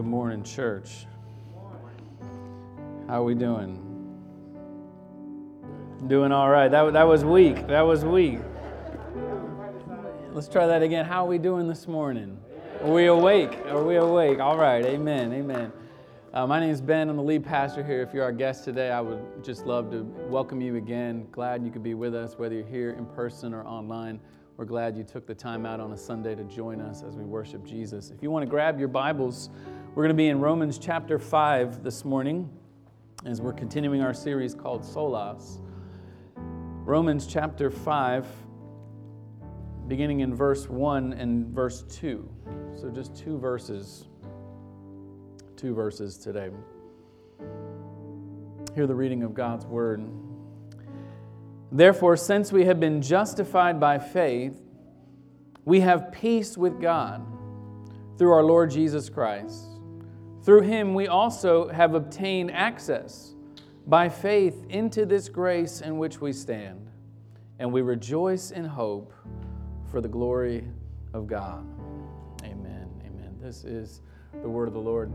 Good morning, church. How are we doing? Doing all right. That, that was weak. That was weak. Let's try that again. How are we doing this morning? Are we awake? Are we awake? All right. Amen. Amen. Uh, my name is Ben. I'm the lead pastor here. If you're our guest today, I would just love to welcome you again. Glad you could be with us, whether you're here in person or online. We're glad you took the time out on a Sunday to join us as we worship Jesus. If you want to grab your Bibles, we're going to be in Romans chapter 5 this morning as we're continuing our series called Solas. Romans chapter 5, beginning in verse 1 and verse 2. So just two verses. Two verses today. Hear the reading of God's word. Therefore, since we have been justified by faith, we have peace with God through our Lord Jesus Christ through him, we also have obtained access by faith into this grace in which we stand, and we rejoice in hope for the glory of God. Amen. Amen. This is the word of the Lord.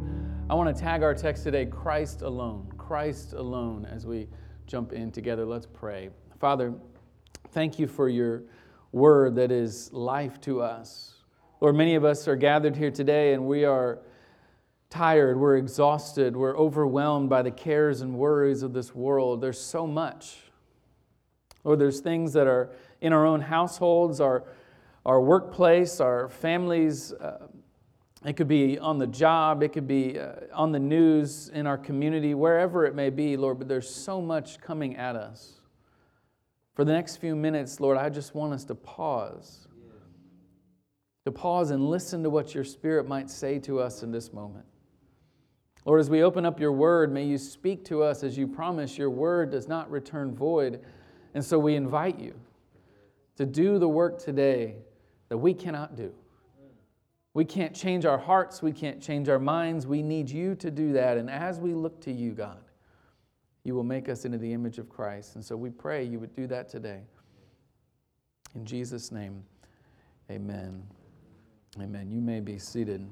I want to tag our text today Christ alone. Christ alone as we jump in together. Let's pray. Father, thank you for your word that is life to us. Lord, many of us are gathered here today and we are tired, we're exhausted, we're overwhelmed by the cares and worries of this world. There's so much. Or there's things that are in our own households, our, our workplace, our families. Uh, it could be on the job, it could be uh, on the news, in our community, wherever it may be, Lord, but there's so much coming at us. For the next few minutes, Lord, I just want us to pause. To pause and listen to what your Spirit might say to us in this moment. Lord, as we open up your word, may you speak to us as you promise your word does not return void. And so we invite you to do the work today that we cannot do. We can't change our hearts, we can't change our minds. We need you to do that. And as we look to you, God, you will make us into the image of Christ. And so we pray you would do that today. In Jesus' name, amen. Amen. You may be seated.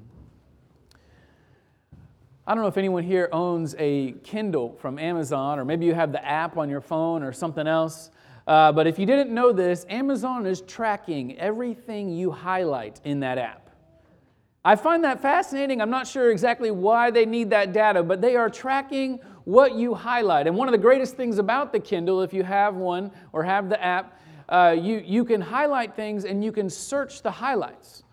I don't know if anyone here owns a Kindle from Amazon, or maybe you have the app on your phone or something else. Uh, but if you didn't know this, Amazon is tracking everything you highlight in that app. I find that fascinating. I'm not sure exactly why they need that data, but they are tracking what you highlight. And one of the greatest things about the Kindle, if you have one or have the app, uh, you, you can highlight things and you can search the highlights.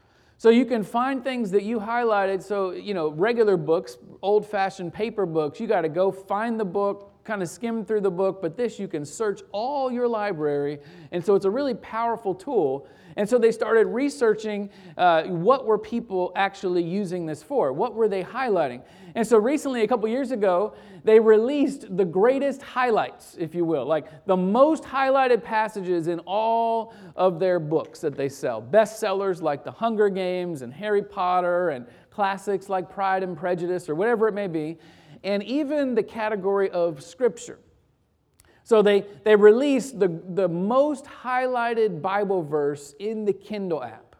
So you can find things that you highlighted. So, you know, regular books, old fashioned paper books, you got to go find the book, kind of skim through the book. But this, you can search all your library. And so it's a really powerful tool. And so they started researching uh, what were people actually using this for? What were they highlighting? And so recently, a couple years ago, they released the greatest highlights, if you will, like the most highlighted passages in all of their books that they sell. Bestsellers like The Hunger Games and Harry Potter, and classics like Pride and Prejudice, or whatever it may be, and even the category of Scripture. So they, they released the, the most highlighted Bible verse in the Kindle app.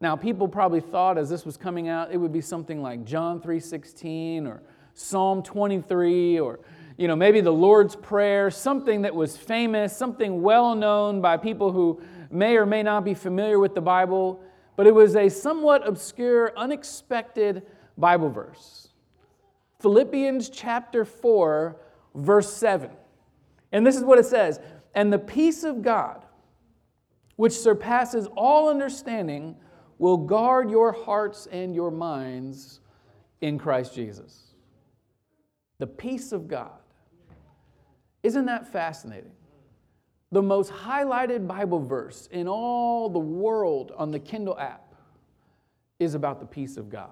Now, people probably thought as this was coming out, it would be something like John 3:16 or Psalm 23 or you know, maybe the Lord's Prayer, something that was famous, something well known by people who may or may not be familiar with the Bible, but it was a somewhat obscure, unexpected Bible verse. Philippians chapter 4, verse 7. And this is what it says And the peace of God, which surpasses all understanding, will guard your hearts and your minds in Christ Jesus. The peace of God. Isn't that fascinating? The most highlighted Bible verse in all the world on the Kindle app is about the peace of God.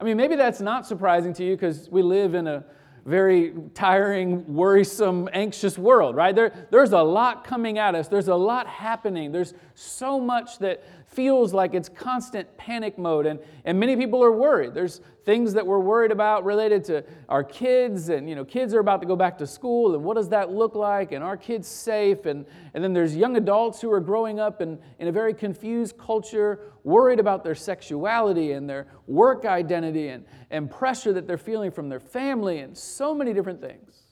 I mean, maybe that's not surprising to you because we live in a very tiring, worrisome, anxious world, right? There, there's a lot coming at us, there's a lot happening, there's so much that feels like it's constant panic mode, and, and many people are worried. There's things that we're worried about related to our kids, and you know, kids are about to go back to school, and what does that look like? And are kids safe? And, and then there's young adults who are growing up in, in a very confused culture, worried about their sexuality and their work identity and, and pressure that they're feeling from their family, and so many different things.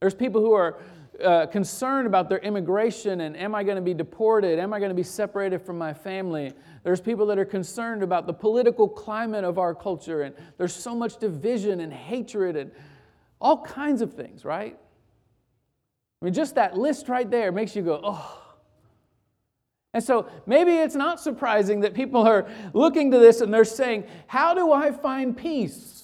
There's people who are uh, concerned about their immigration and am I going to be deported? Am I going to be separated from my family? There's people that are concerned about the political climate of our culture, and there's so much division and hatred and all kinds of things, right? I mean, just that list right there makes you go, oh. And so maybe it's not surprising that people are looking to this and they're saying, How do I find peace?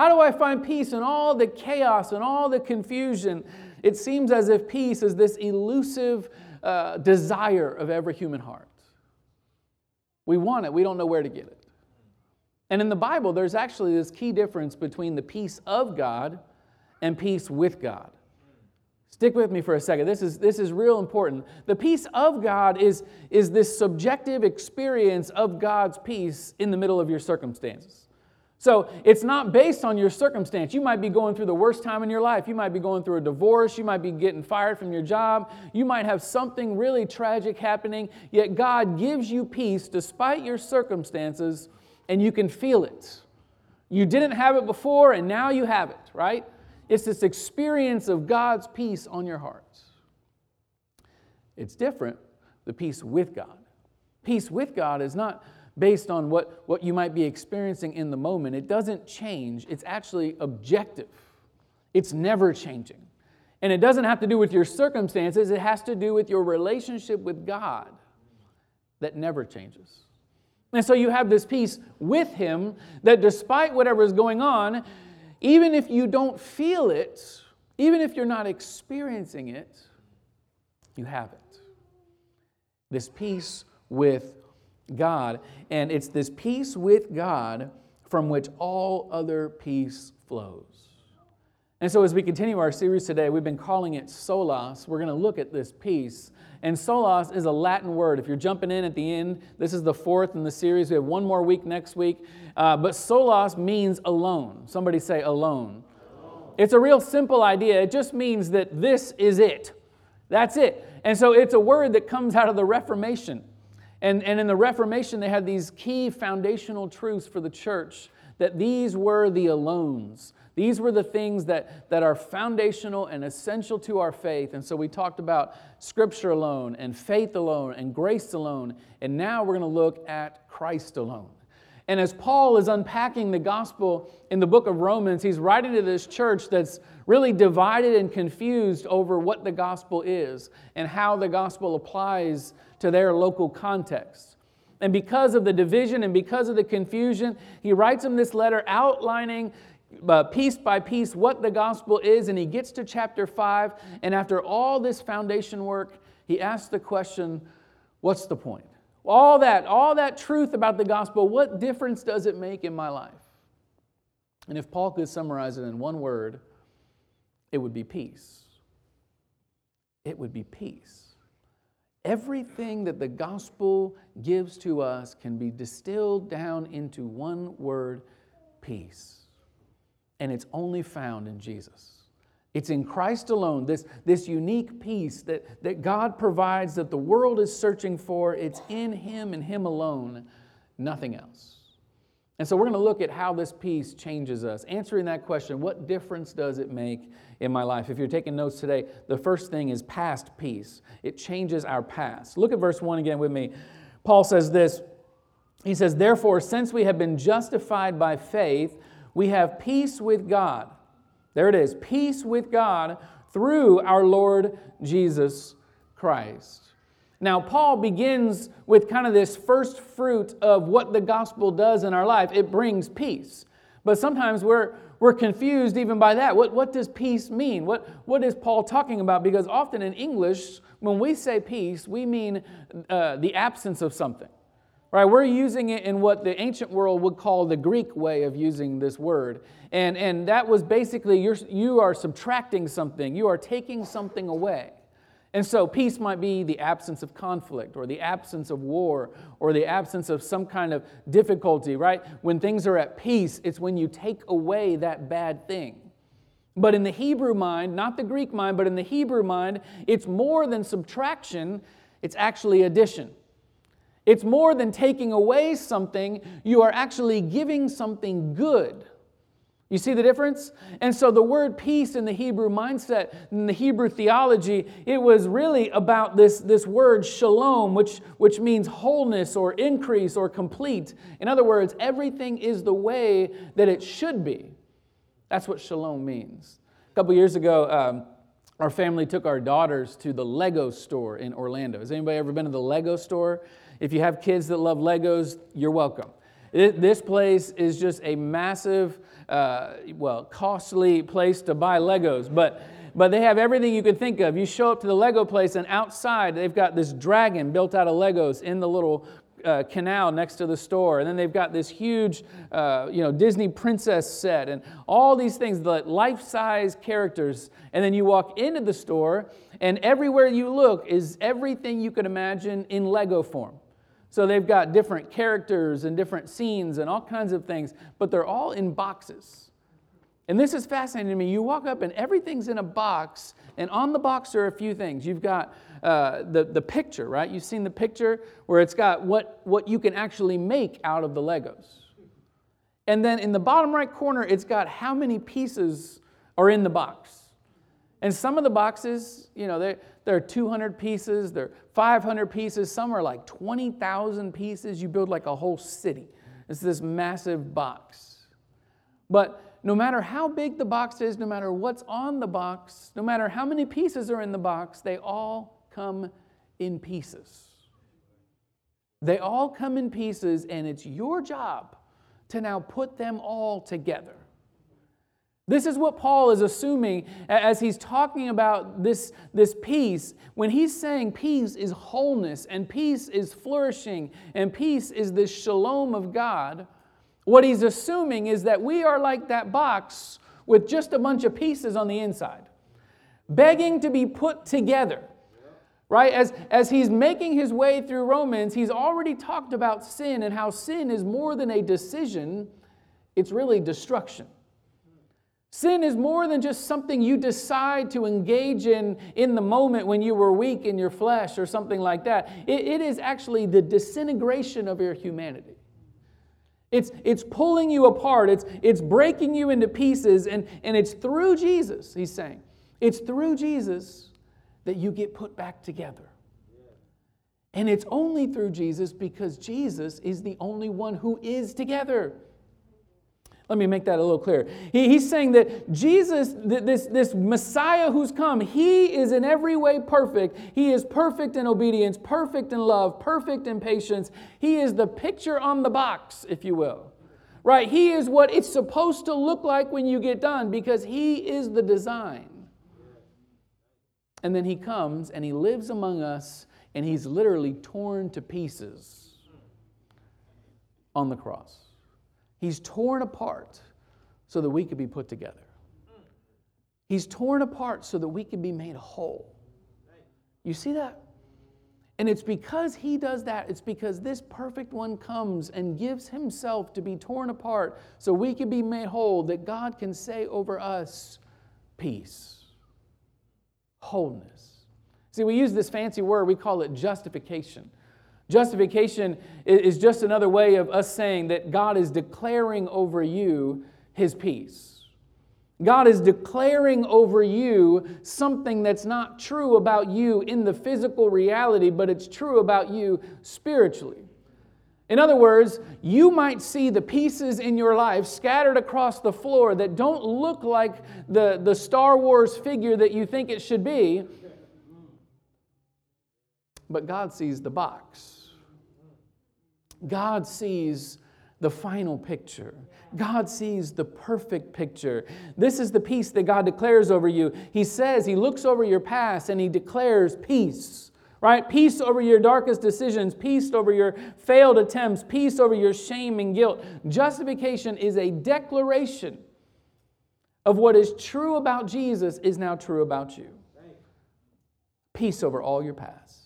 How do I find peace in all the chaos and all the confusion? It seems as if peace is this elusive uh, desire of every human heart. We want it, we don't know where to get it. And in the Bible, there's actually this key difference between the peace of God and peace with God. Stick with me for a second. This is, this is real important. The peace of God is, is this subjective experience of God's peace in the middle of your circumstances. So it's not based on your circumstance. You might be going through the worst time in your life. You might be going through a divorce. You might be getting fired from your job. You might have something really tragic happening, yet God gives you peace despite your circumstances, and you can feel it. You didn't have it before, and now you have it, right? It's this experience of God's peace on your heart. It's different, the peace with God. Peace with God is not based on what, what you might be experiencing in the moment. It doesn't change, it's actually objective, it's never changing. And it doesn't have to do with your circumstances, it has to do with your relationship with God that never changes. And so you have this peace with Him that despite whatever is going on, even if you don't feel it, even if you're not experiencing it, you have it. This peace with God. And it's this peace with God from which all other peace flows. And so, as we continue our series today, we've been calling it solas. We're going to look at this peace. And solas is a Latin word. If you're jumping in at the end, this is the fourth in the series. We have one more week next week. Uh, but solas means alone. Somebody say alone. alone. It's a real simple idea. It just means that this is it. That's it. And so, it's a word that comes out of the Reformation. And, and in the Reformation, they had these key foundational truths for the church that these were the alones. These were the things that, that are foundational and essential to our faith. And so we talked about Scripture alone, and faith alone, and grace alone. And now we're going to look at Christ alone. And as Paul is unpacking the gospel in the book of Romans, he's writing to this church that's really divided and confused over what the gospel is and how the gospel applies to their local context. And because of the division and because of the confusion, he writes them this letter outlining uh, piece by piece what the gospel is. And he gets to chapter 5. And after all this foundation work, he asks the question what's the point? All that, all that truth about the gospel, what difference does it make in my life? And if Paul could summarize it in one word, it would be peace. It would be peace. Everything that the gospel gives to us can be distilled down into one word peace. And it's only found in Jesus. It's in Christ alone, this, this unique peace that, that God provides that the world is searching for. It's in Him and Him alone, nothing else. And so we're going to look at how this peace changes us. Answering that question, what difference does it make in my life? If you're taking notes today, the first thing is past peace. It changes our past. Look at verse 1 again with me. Paul says this He says, Therefore, since we have been justified by faith, we have peace with God. There it is peace with God through our Lord Jesus Christ. Now, Paul begins with kind of this first fruit of what the gospel does in our life it brings peace. But sometimes we're, we're confused even by that. What, what does peace mean? What, what is Paul talking about? Because often in English, when we say peace, we mean uh, the absence of something. Right? We're using it in what the ancient world would call the Greek way of using this word. And, and that was basically you're, you are subtracting something, you are taking something away. And so, peace might be the absence of conflict or the absence of war or the absence of some kind of difficulty, right? When things are at peace, it's when you take away that bad thing. But in the Hebrew mind, not the Greek mind, but in the Hebrew mind, it's more than subtraction, it's actually addition. It's more than taking away something, you are actually giving something good. You see the difference? And so the word peace in the Hebrew mindset, in the Hebrew theology, it was really about this, this word shalom, which, which means wholeness or increase or complete. In other words, everything is the way that it should be. That's what shalom means. A couple years ago, um, our family took our daughters to the Lego store in Orlando. Has anybody ever been to the Lego store? If you have kids that love Legos, you're welcome. It, this place is just a massive uh, well, costly place to buy Legos, but but they have everything you can think of. You show up to the Lego place, and outside they've got this dragon built out of Legos in the little uh, canal next to the store. And then they've got this huge, uh, you know, Disney princess set and all these things, the life-size characters. And then you walk into the store, and everywhere you look is everything you could imagine in Lego form. So they've got different characters and different scenes and all kinds of things, but they're all in boxes. And this is fascinating to me. You walk up and everything's in a box, and on the box are a few things. You've got uh, the, the picture, right? You've seen the picture where it's got what, what you can actually make out of the Legos. And then in the bottom right corner, it's got how many pieces are in the box. And some of the boxes, you know, they're, they're 200 pieces, they're 500 pieces, some are like 20,000 pieces. You build like a whole city. It's this massive box. But no matter how big the box is, no matter what's on the box, no matter how many pieces are in the box, they all come in pieces. They all come in pieces, and it's your job to now put them all together. This is what Paul is assuming as he's talking about this, this peace. When he's saying peace is wholeness and peace is flourishing and peace is this shalom of God, what he's assuming is that we are like that box with just a bunch of pieces on the inside, begging to be put together. Right? As, as he's making his way through Romans, he's already talked about sin and how sin is more than a decision, it's really destruction. Sin is more than just something you decide to engage in in the moment when you were weak in your flesh or something like that. it, it is actually the disintegration of your humanity. It's, it's pulling you apart, it's, it's breaking you into pieces, and, and it's through Jesus, he's saying. It's through Jesus that you get put back together. And it's only through Jesus because Jesus is the only one who is together. Let me make that a little clearer. He, he's saying that Jesus, this, this Messiah who's come, he is in every way perfect. He is perfect in obedience, perfect in love, perfect in patience. He is the picture on the box, if you will. Right? He is what it's supposed to look like when you get done because he is the design. And then he comes and he lives among us and he's literally torn to pieces on the cross. He's torn apart so that we could be put together. He's torn apart so that we can be made whole. You see that? And it's because he does that, it's because this perfect one comes and gives himself to be torn apart so we can be made whole, that God can say over us, peace, wholeness. See, we use this fancy word, we call it justification. Justification is just another way of us saying that God is declaring over you his peace. God is declaring over you something that's not true about you in the physical reality, but it's true about you spiritually. In other words, you might see the pieces in your life scattered across the floor that don't look like the, the Star Wars figure that you think it should be, but God sees the box. God sees the final picture. God sees the perfect picture. This is the peace that God declares over you. He says, He looks over your past and He declares peace right? Peace over your darkest decisions, peace over your failed attempts, peace over your shame and guilt. Justification is a declaration of what is true about Jesus is now true about you. Peace over all your past.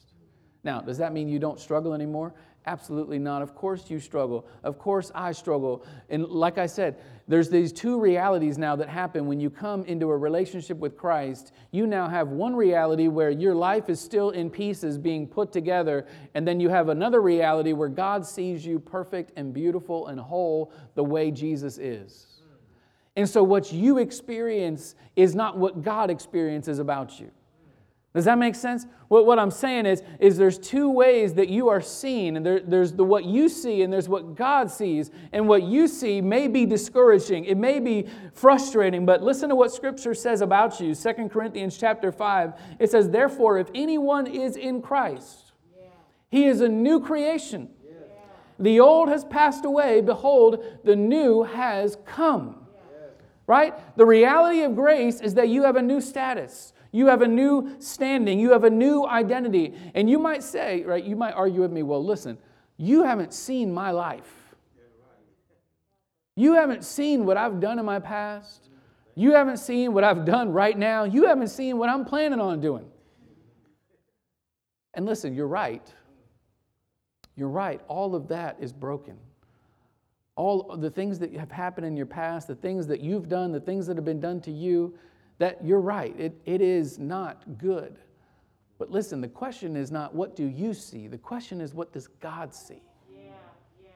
Now, does that mean you don't struggle anymore? Absolutely not. Of course you struggle. Of course I struggle. And like I said, there's these two realities now that happen when you come into a relationship with Christ. You now have one reality where your life is still in pieces being put together, and then you have another reality where God sees you perfect and beautiful and whole the way Jesus is. And so what you experience is not what God experiences about you. Does that make sense? What, what I'm saying is, is there's two ways that you are seen, and there, there's the what you see and there's what God sees. And what you see may be discouraging, it may be frustrating, but listen to what Scripture says about you. 2 Corinthians chapter 5, it says, Therefore, if anyone is in Christ, he is a new creation. The old has passed away, behold, the new has come. Right? The reality of grace is that you have a new status. You have a new standing. You have a new identity. And you might say, right, you might argue with me, well, listen, you haven't seen my life. You haven't seen what I've done in my past. You haven't seen what I've done right now. You haven't seen what I'm planning on doing. And listen, you're right. You're right. All of that is broken. All the things that have happened in your past, the things that you've done, the things that have been done to you, that you're right, it, it is not good. But listen, the question is not what do you see? The question is what does God see? Yeah, yeah.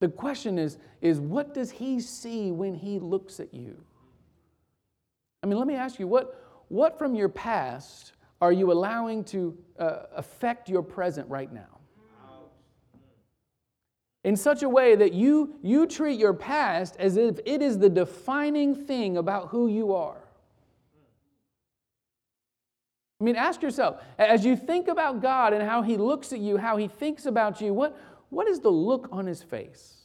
The question is, is what does he see when he looks at you? I mean, let me ask you, what, what from your past are you allowing to uh, affect your present right now? In such a way that you, you treat your past as if it is the defining thing about who you are. I mean, ask yourself, as you think about God and how He looks at you, how He thinks about you, what, what is the look on His face?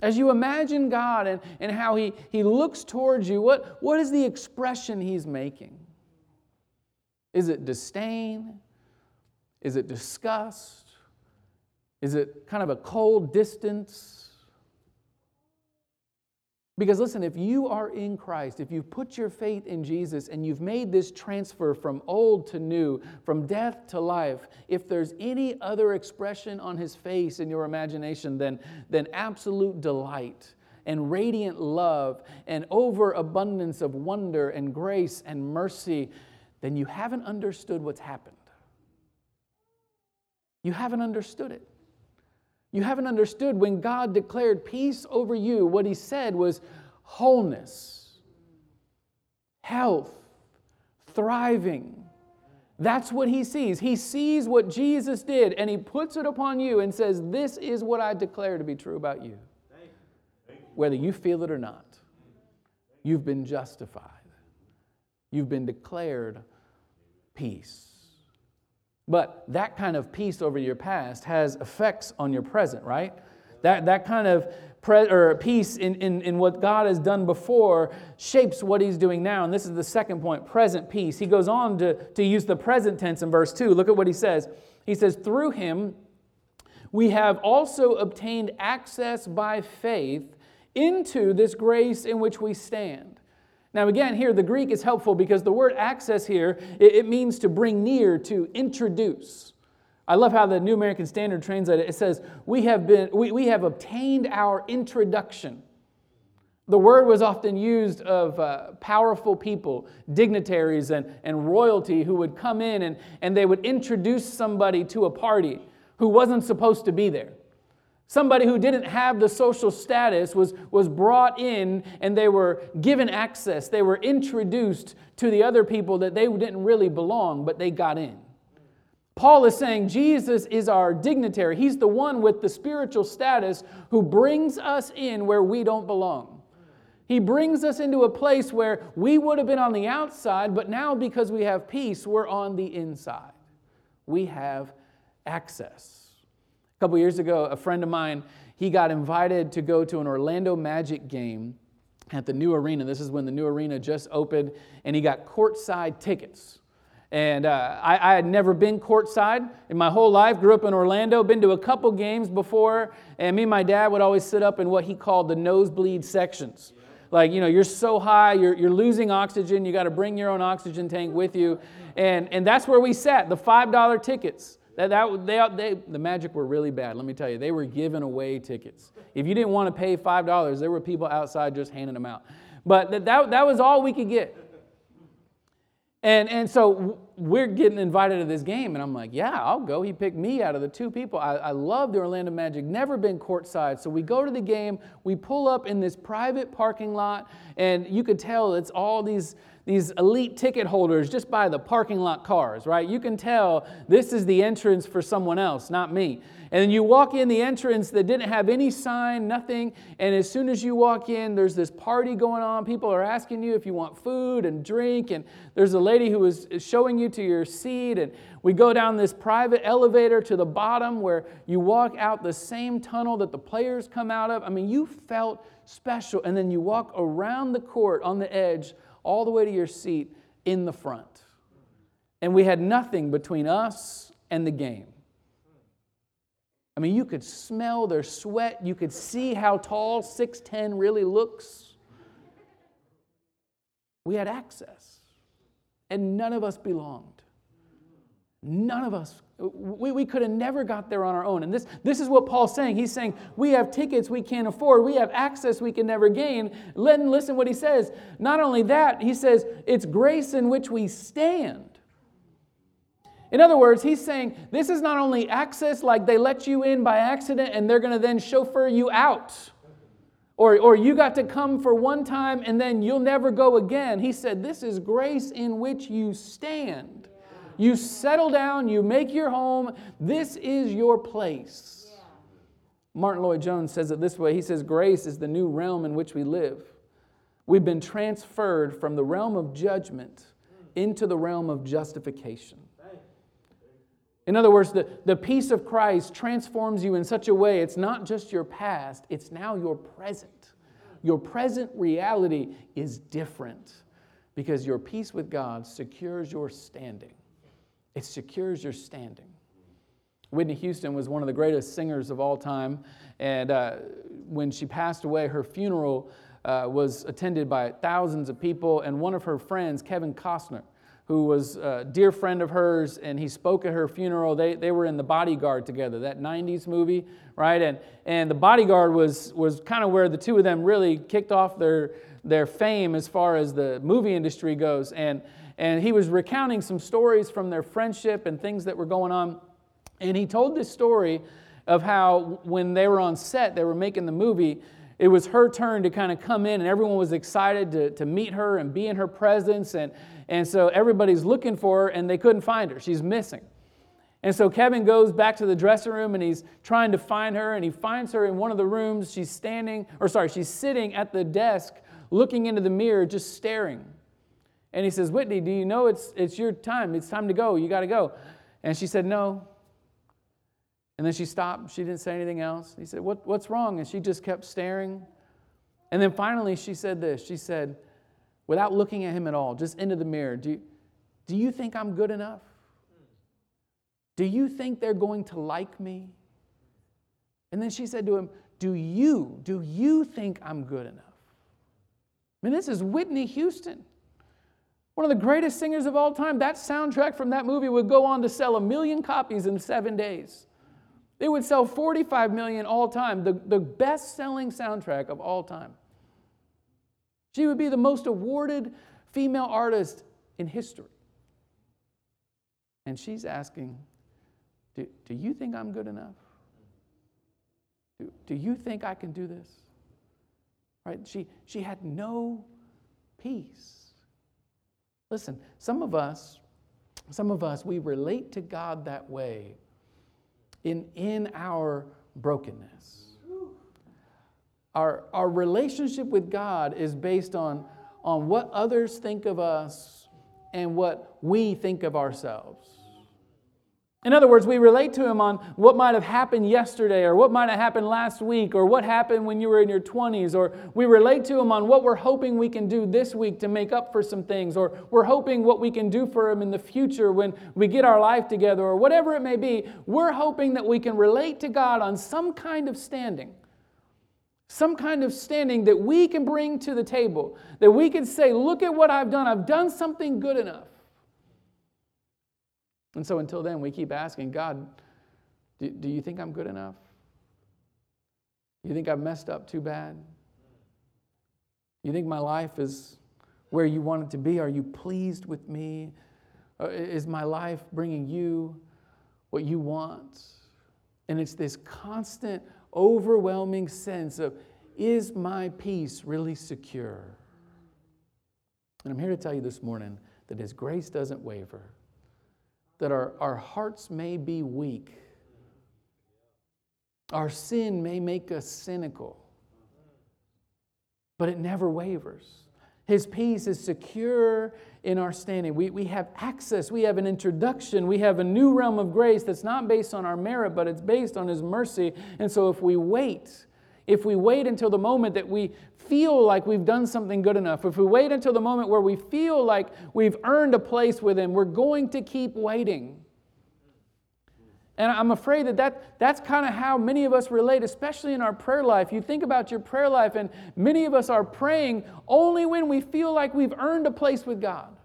As you imagine God and, and how he, he looks towards you, what, what is the expression He's making? Is it disdain? Is it disgust? Is it kind of a cold distance? Because listen, if you are in Christ, if you've put your faith in Jesus and you've made this transfer from old to new, from death to life, if there's any other expression on his face in your imagination than, than absolute delight and radiant love and overabundance of wonder and grace and mercy, then you haven't understood what's happened. You haven't understood it. You haven't understood when God declared peace over you, what He said was wholeness, health, thriving. That's what He sees. He sees what Jesus did and He puts it upon you and says, This is what I declare to be true about you. Whether you feel it or not, you've been justified, you've been declared peace. But that kind of peace over your past has effects on your present, right? That, that kind of pre- or peace in, in, in what God has done before shapes what he's doing now. And this is the second point present peace. He goes on to, to use the present tense in verse 2. Look at what he says. He says, Through him we have also obtained access by faith into this grace in which we stand. Now, again, here the Greek is helpful because the word access here, it, it, means to bring near, to introduce. I love how the New American Standard translates it. It says, we have, been, we, we have obtained our introduction. The word was often used of uh, powerful people, dignitaries, and, and royalty who would come in and, and they would introduce somebody to a party who wasn't supposed to be there. Somebody who didn't have the social status was, was brought in and they were given access. They were introduced to the other people that they didn't really belong, but they got in. Paul is saying Jesus is our dignitary. He's the one with the spiritual status who brings us in where we don't belong. He brings us into a place where we would have been on the outside, but now because we have peace, we're on the inside. We have access. A couple years ago, a friend of mine, he got invited to go to an Orlando Magic game at the new arena. This is when the new arena just opened, and he got courtside tickets. And uh, I, I, had never been courtside in my whole life. Grew up in Orlando, been to a couple games before. And me and my dad would always sit up in what he called the nosebleed sections. Like, you know, you're so high, you're, you're losing oxygen, you got to bring your own oxygen tank with you. And, and that's where we sat, the $5 tickets. That, that, they, they, the Magic were really bad, let me tell you. They were giving away tickets. If you didn't want to pay $5, there were people outside just handing them out. But that, that, that was all we could get. And, and so we're getting invited to this game, and I'm like, yeah, I'll go. He picked me out of the two people. I, I love the Orlando Magic, never been courtside. So we go to the game, we pull up in this private parking lot, and you could tell it's all these, these elite ticket holders just by the parking lot cars, right? You can tell this is the entrance for someone else, not me. And then you walk in the entrance that didn't have any sign, nothing. And as soon as you walk in, there's this party going on. People are asking you if you want food and drink. And there's a lady who is showing you to your seat. And we go down this private elevator to the bottom where you walk out the same tunnel that the players come out of. I mean, you felt special. And then you walk around the court on the edge all the way to your seat in the front. And we had nothing between us and the game. I mean, you could smell their sweat. You could see how tall 6'10 really looks. We had access, and none of us belonged. None of us. We, we could have never got there on our own. And this, this is what Paul's saying. He's saying, We have tickets we can't afford. We have access we can never gain. Let listen what he says. Not only that, he says, It's grace in which we stand. In other words, he's saying this is not only access like they let you in by accident and they're going to then chauffeur you out. Or, or you got to come for one time and then you'll never go again. He said, This is grace in which you stand. You settle down, you make your home. This is your place. Martyn Lloyd-Jones says it this way He says, Grace is the new realm in which we live. We've been transferred from the realm of judgment mm. into the realm of justification. In other words, the, the peace of Christ transforms you in such a way it's not just your past, it's now your present. Mm-hmm. Your present reality is different because your peace with God secures your standing. It secures your standing. Whitney Houston was one of the greatest singers of all time, and uh, when she passed away, her funeral uh, was attended by thousands of people, and one of her friends, Kevin Costner, who was a dear friend of hers, and he spoke at her funeral. They, they were in The Bodyguard together, that 90s movie, right? And, and The Bodyguard was, was kind of where the two of them really kicked off their, their fame as far as the movie industry goes. And, and he was recounting some stories from their friendship and things that were going on. And he told this story of how when they were on set, they were making the movie, it was her turn to kind of come in, and everyone was excited to, to meet her and be in her presence. And, and so everybody's looking for her, and they couldn't find her. She's missing. And so Kevin goes back to the dressing room and he's trying to find her, and he finds her in one of the rooms. She's standing, or sorry, she's sitting at the desk looking into the mirror, just staring. And he says, Whitney, do you know it's, it's your time? It's time to go. You got to go. And she said, No. And then she stopped. She didn't say anything else. He said, what, What's wrong? And she just kept staring. And then finally she said this She said, without looking at him at all, just into the mirror, do you, do you think I'm good enough? Do you think they're going to like me? And then she said to him, Do you, do you think I'm good enough? I mean, this is Whitney Houston, one of the greatest singers of all time. That soundtrack from that movie would go on to sell a million copies in seven days. It would sell 45 million all time, the, the best selling soundtrack of all time. She would be the most awarded female artist in history. And she's asking, Do, do you think I'm good enough? Do, do you think I can do this? Right? She, she had no peace. Listen, some of us, some of us, we relate to God that way in, in our brokenness. Our, our relationship with God is based on, on what others think of us and what we think of ourselves. In other words, we relate to him on what might have happened yesterday or what might have happened last week or what happened when you were in your 20s, or we relate to him on what we're hoping we can do this week to make up for some things, or we're hoping what we can do for him in the future when we get our life together, or whatever it may be. We're hoping that we can relate to God on some kind of standing. Some kind of standing that we can bring to the table, that we can say, Look at what I've done. I've done something good enough. And so until then, we keep asking God, do, do you think I'm good enough? You think I've messed up too bad? You think my life is where you want it to be? Are you pleased with me? Uh, is my life bringing you what you want? And it's this constant, overwhelming sense of, is my peace really secure? And I'm here to tell you this morning that His grace doesn't waver that our, our hearts may be weak. Our sin may make us cynical, but it never wavers. His peace is secure in our standing. We, we have access, we have an introduction, we have a new realm of grace that's not based on our merit, but it's based on His mercy. And so if we wait, if we wait until the moment that we feel like we've done something good enough, if we wait until the moment where we feel like we've earned a place with Him, we're going to keep waiting. And I'm afraid that, that that's kind of how many of us relate, especially in our prayer life. You think about your prayer life, and many of us are praying only when we feel like we've earned a place with God.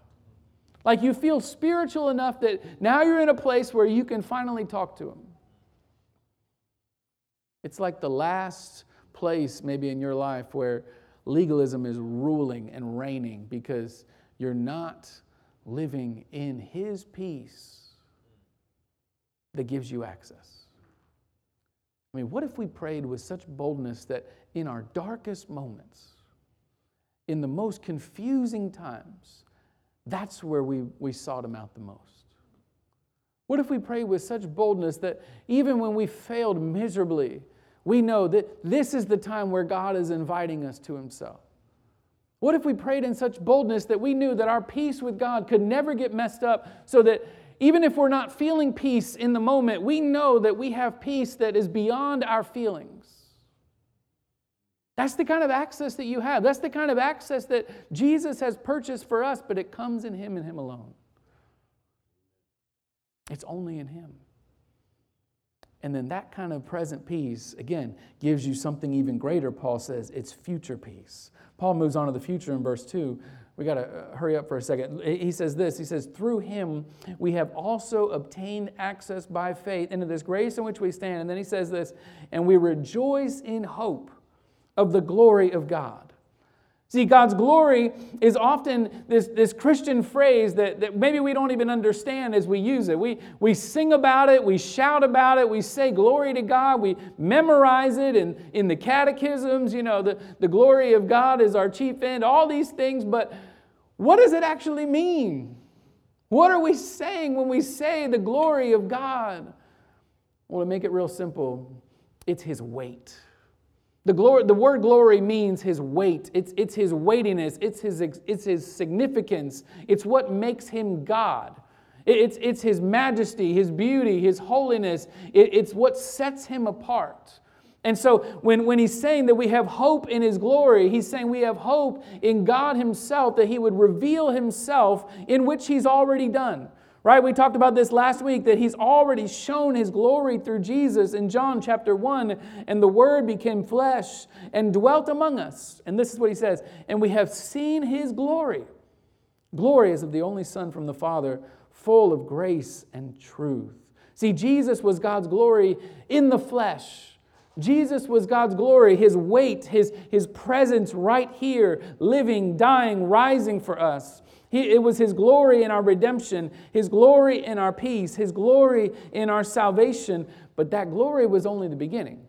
Like you feel spiritual enough that now you're in a place where you can finally talk to Him. It's like the last place, maybe in your life, where legalism is ruling and reigning because you're not living in His peace that gives you access. I mean, what if we prayed with such boldness that in our darkest moments, in the most confusing times, that's where we, we sought Him out the most? What if we prayed with such boldness that even when we failed miserably, we know that this is the time where God is inviting us to Himself. What if we prayed in such boldness that we knew that our peace with God could never get messed up so that even if we're not feeling peace in the moment, we know that we have peace that is beyond our feelings? That's the kind of access that you have. That's the kind of access that Jesus has purchased for us, but it comes in Him and Him alone. It's only in Him. And then that kind of present peace, again, gives you something even greater, Paul says. It's future peace. Paul moves on to the future in verse 2. We got to uh, hurry up for a second. He says this He says, Through him we have also obtained access by faith into this grace in which we stand. And then he says this, and we rejoice in hope of the glory of God. See, God's glory is often this, this Christian phrase that, that maybe we don't even understand as we use it. We, we sing about it, we shout about it, we say glory to God, we memorize it in, in the catechisms. You know, the, the glory of God is our chief end, all these things, but what does it actually mean? What are we saying when we say the glory of God? Well, to make it real simple, it's His weight. The, glory, the word glory means his weight. It's, it's his weightiness. It's his, it's his significance. It's what makes him God. It's, it's his majesty, his beauty, his holiness. It, it's what sets him apart. And so when, when he's saying that we have hope in his glory, he's saying we have hope in God himself, that he would reveal himself in which he's already done. Right? We talked about this last week that he's already shown his glory through Jesus in John chapter 1. And the Word became flesh and dwelt among us. And this is what he says And we have seen his glory. Glory is of the only Son from the Father, full of grace and truth. See, Jesus was God's glory in the flesh. Jesus was God's glory, His weight, His, His presence right here, living, dying, rising for us. He, it was His glory in our redemption, His glory in our peace, His glory in our salvation. But that glory was only the beginning.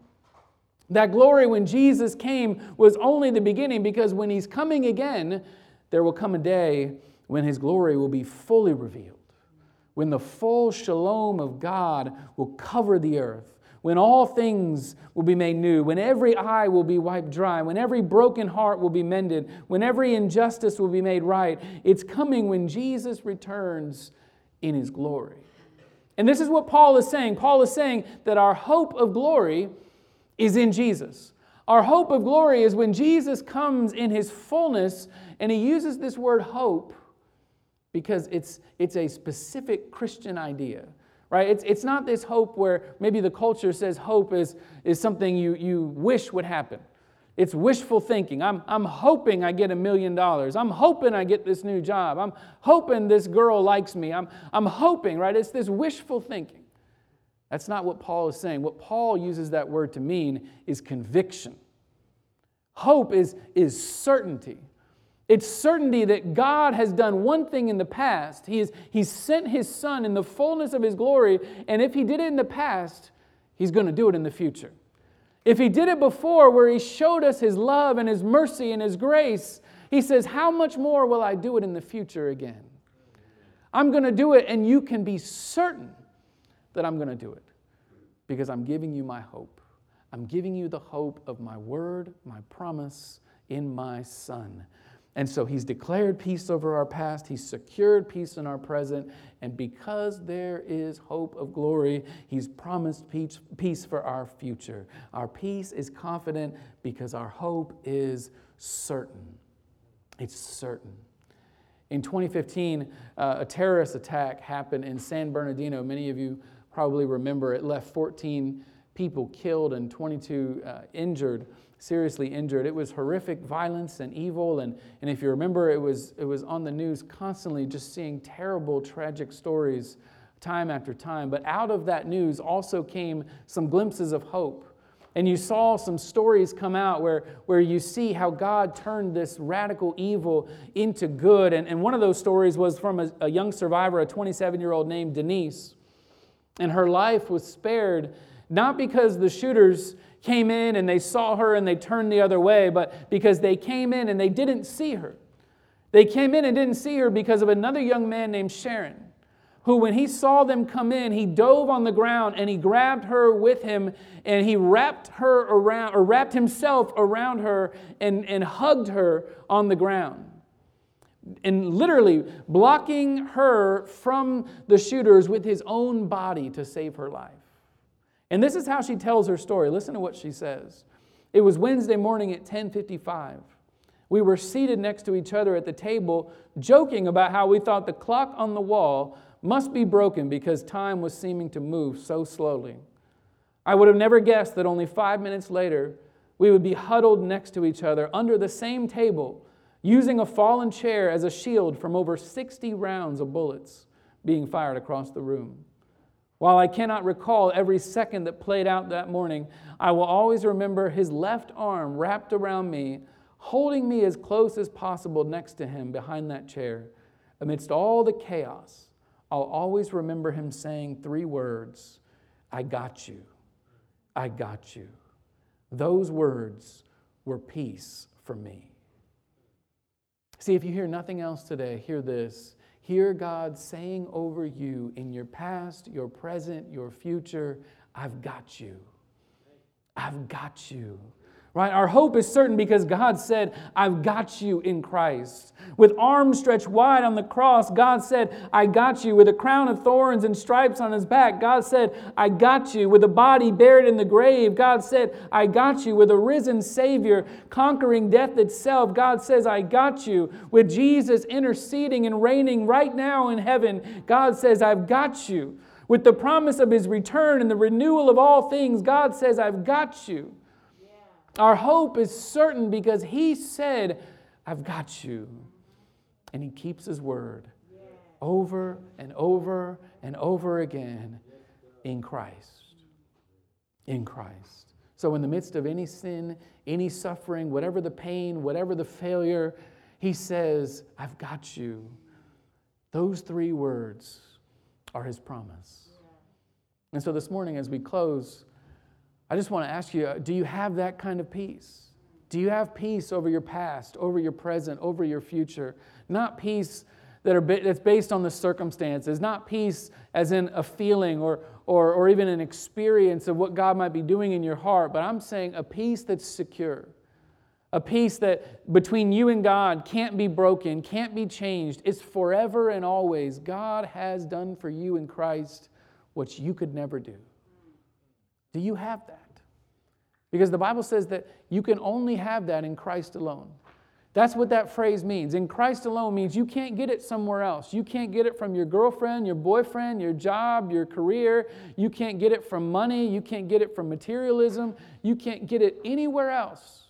That glory when Jesus came was only the beginning because when He's coming again, there will come a day when His glory will be fully revealed, when the full shalom of God will cover the earth when all things will be made new, when every eye will be wiped dry, when every broken heart will be mended, when every injustice will be made right. It's coming when Jesus returns in his glory. And this is what Paul is saying. Paul is saying that our hope of glory is in Jesus. Our hope of glory is when Jesus comes in his fullness, and he uses this word hope because it's, it's a specific Christian idea, right? It's, it's not this hope where maybe the culture says hope is, is something you, you wish would happen. It's wishful thinking. I'm, I'm hoping I get a million dollars. I'm hoping I get this new job. I'm hoping this girl likes me. I'm, I'm hoping, right? It's this wishful thinking. That's not what Paul is saying. What Paul uses that word to mean is conviction. Hope is, is certainty. It's certainty that God has done one thing in the past. He has, he's sent His Son in the fullness of His glory, and if He did it in the past, He's going to do it in the future. If he did it before, where he showed us his love and his mercy and his grace, he says, How much more will I do it in the future again? I'm going to do it, and you can be certain that I'm going to do it because I'm giving you my hope. I'm giving you the hope of my word, my promise in my Son. And so he's declared peace over our past, he's secured peace in our present, and because there is hope of glory, he's promised peace, peace for our future. Our peace is confident because our hope is certain. It's certain. In 2015, uh, a terrorist attack happened in San Bernardino. Many of you probably remember it left 14 people killed and 22 uh, injured seriously injured. It was horrific violence and evil. And, and if you remember, it was, it was on the news constantly just seeing terrible, tragic stories time after time. But out of that news also came some glimpses of hope. And you saw some stories come out where, where you see how God turned this radical evil into good. And, and one of those stories was from a, a young survivor, a 27 year old named Denise. And her life was spared not because the shooters came in and they saw her and they turned the other way, but because they came in and they didn't see her. They came in and didn't see her because of another young man named Shannon, who, when he saw them come in, he dove on the ground and he grabbed her with him and he wrapped her around, or wrapped himself around her and, and hugged her on the ground. And literally blocking her from the shooters with his own body to save her life. And this is how she tells her story. Listen to what she says. It was Wednesday morning at 10:55. We were seated next to each other at the table, joking about how we thought the clock on the wall must be broken because time was seeming to move so slowly. I would have never guessed that only five minutes later, we would be huddled next to each other under the same table, using a fallen chair as a shield from over 60 rounds of bullets being fired across the room. While I cannot recall every second that played out that morning, I will always remember his left arm wrapped around me, holding me as close as possible next to him behind that chair. Amidst all the chaos, I'll always remember him saying three words I got you. I got you. Those words were peace for me. See, if you hear nothing else today, hear this. Hear God saying over you in your past, your present, your future, I've got you. I've got you right? Our hope is certain because God said, I've got you in Christ. With arms stretched wide on the cross, God said, I got you. With a crown of thorns and stripes on his back, God said, I got you. With a body buried in the grave, God said, I got you. With a risen Savior conquering death itself, God says, I got you. With Jesus interceding and reigning right now in heaven, God says, I've got you. With the promise of his return and the renewal of all things, God says, I've got you. Our hope is certain because He said, I've got you. And He keeps His word over and over and over again in Christ. In Christ. So, in the midst of any sin, any suffering, whatever the pain, whatever the failure, He says, I've got you. Those three words are His promise. And so, this morning, as we close, I just want to ask you uh, do you have that kind of peace? Do you have peace over your past, over your present, over your future? Not peace that are that's based on the circumstances, not peace as in a feeling or, or, or even an experience of what God might be doing in your heart, but I'm saying a peace that's secure. A peace that between you and God can't be broken, can't be changed. It's forever and always. God has done for you in Christ what you could never do? Do you have that? Because the Bible says that you can only have that in Christ alone. That's what that phrase means. In Christ alone means you can't get it somewhere else. You can't get it from your girlfriend, your boyfriend, your job, your career. You can't get it from money. You can't get it from materialism. You can't get it anywhere else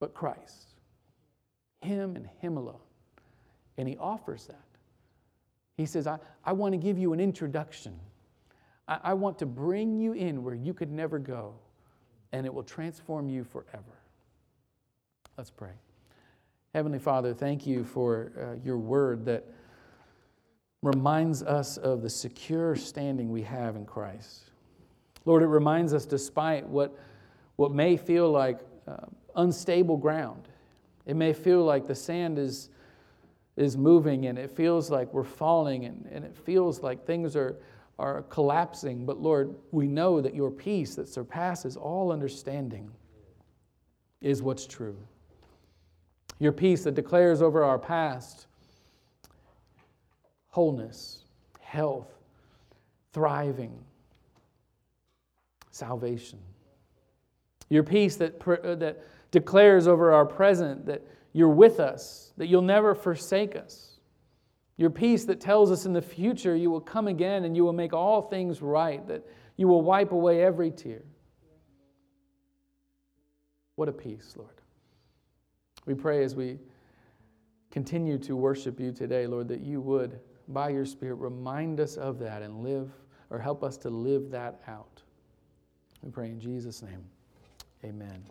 but Christ. Him and Him alone. And He offers that. He says, I, I want to give you an introduction. I, I want to bring you in where you could never go, and it will transform you forever. Let's pray. Heavenly Father, thank you for uh, your word that reminds us of the secure standing we have in Christ. Lord, it reminds us, despite what, what may feel like uh, unstable ground, it may feel like the sand is, is moving and it feels like we're falling and, and it feels like things are, are collapsing. But Lord, we know that your peace that surpasses all understanding is what's true. Your peace that declares over our past wholeness, health, thriving, salvation. Your peace that, uh, that declares over our present that you're with us, that you'll never forsake us. Your peace that tells us in the future you will come again and you will make all things right, that you will wipe away every tear. What a peace, Lord. We pray as we continue to worship you today, Lord, that you would, by your Spirit, remind us of that and live, or help us to live that out. We pray in Jesus' name. Amen.